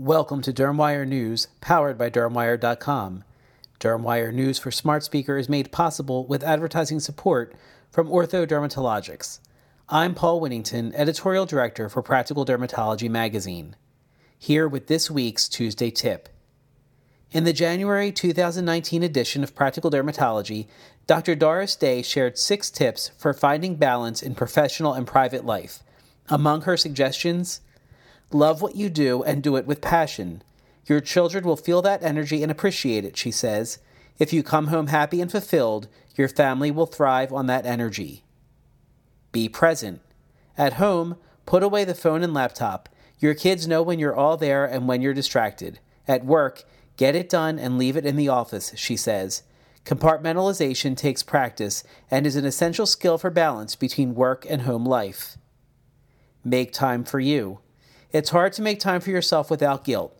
Welcome to DermWire News, powered by DermWire.com. DermWire News for Smart Speaker is made possible with advertising support from Ortho Dermatologics. I'm Paul Winnington, Editorial Director for Practical Dermatology Magazine. Here with this week's Tuesday tip. In the January 2019 edition of Practical Dermatology, Dr. Doris Day shared six tips for finding balance in professional and private life. Among her suggestions, Love what you do and do it with passion. Your children will feel that energy and appreciate it, she says. If you come home happy and fulfilled, your family will thrive on that energy. Be present. At home, put away the phone and laptop. Your kids know when you're all there and when you're distracted. At work, get it done and leave it in the office, she says. Compartmentalization takes practice and is an essential skill for balance between work and home life. Make time for you. It's hard to make time for yourself without guilt.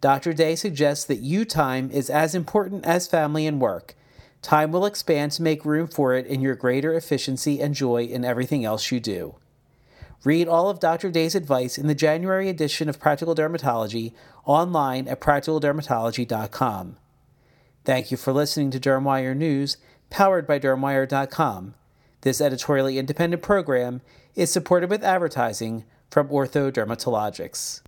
Dr. Day suggests that you time is as important as family and work. Time will expand to make room for it in your greater efficiency and joy in everything else you do. Read all of Dr. Day's advice in the January edition of Practical Dermatology online at practicaldermatology.com. Thank you for listening to Dermwire News, powered by Dermwire.com. This editorially independent program is supported with advertising from Ortho Dermatologics.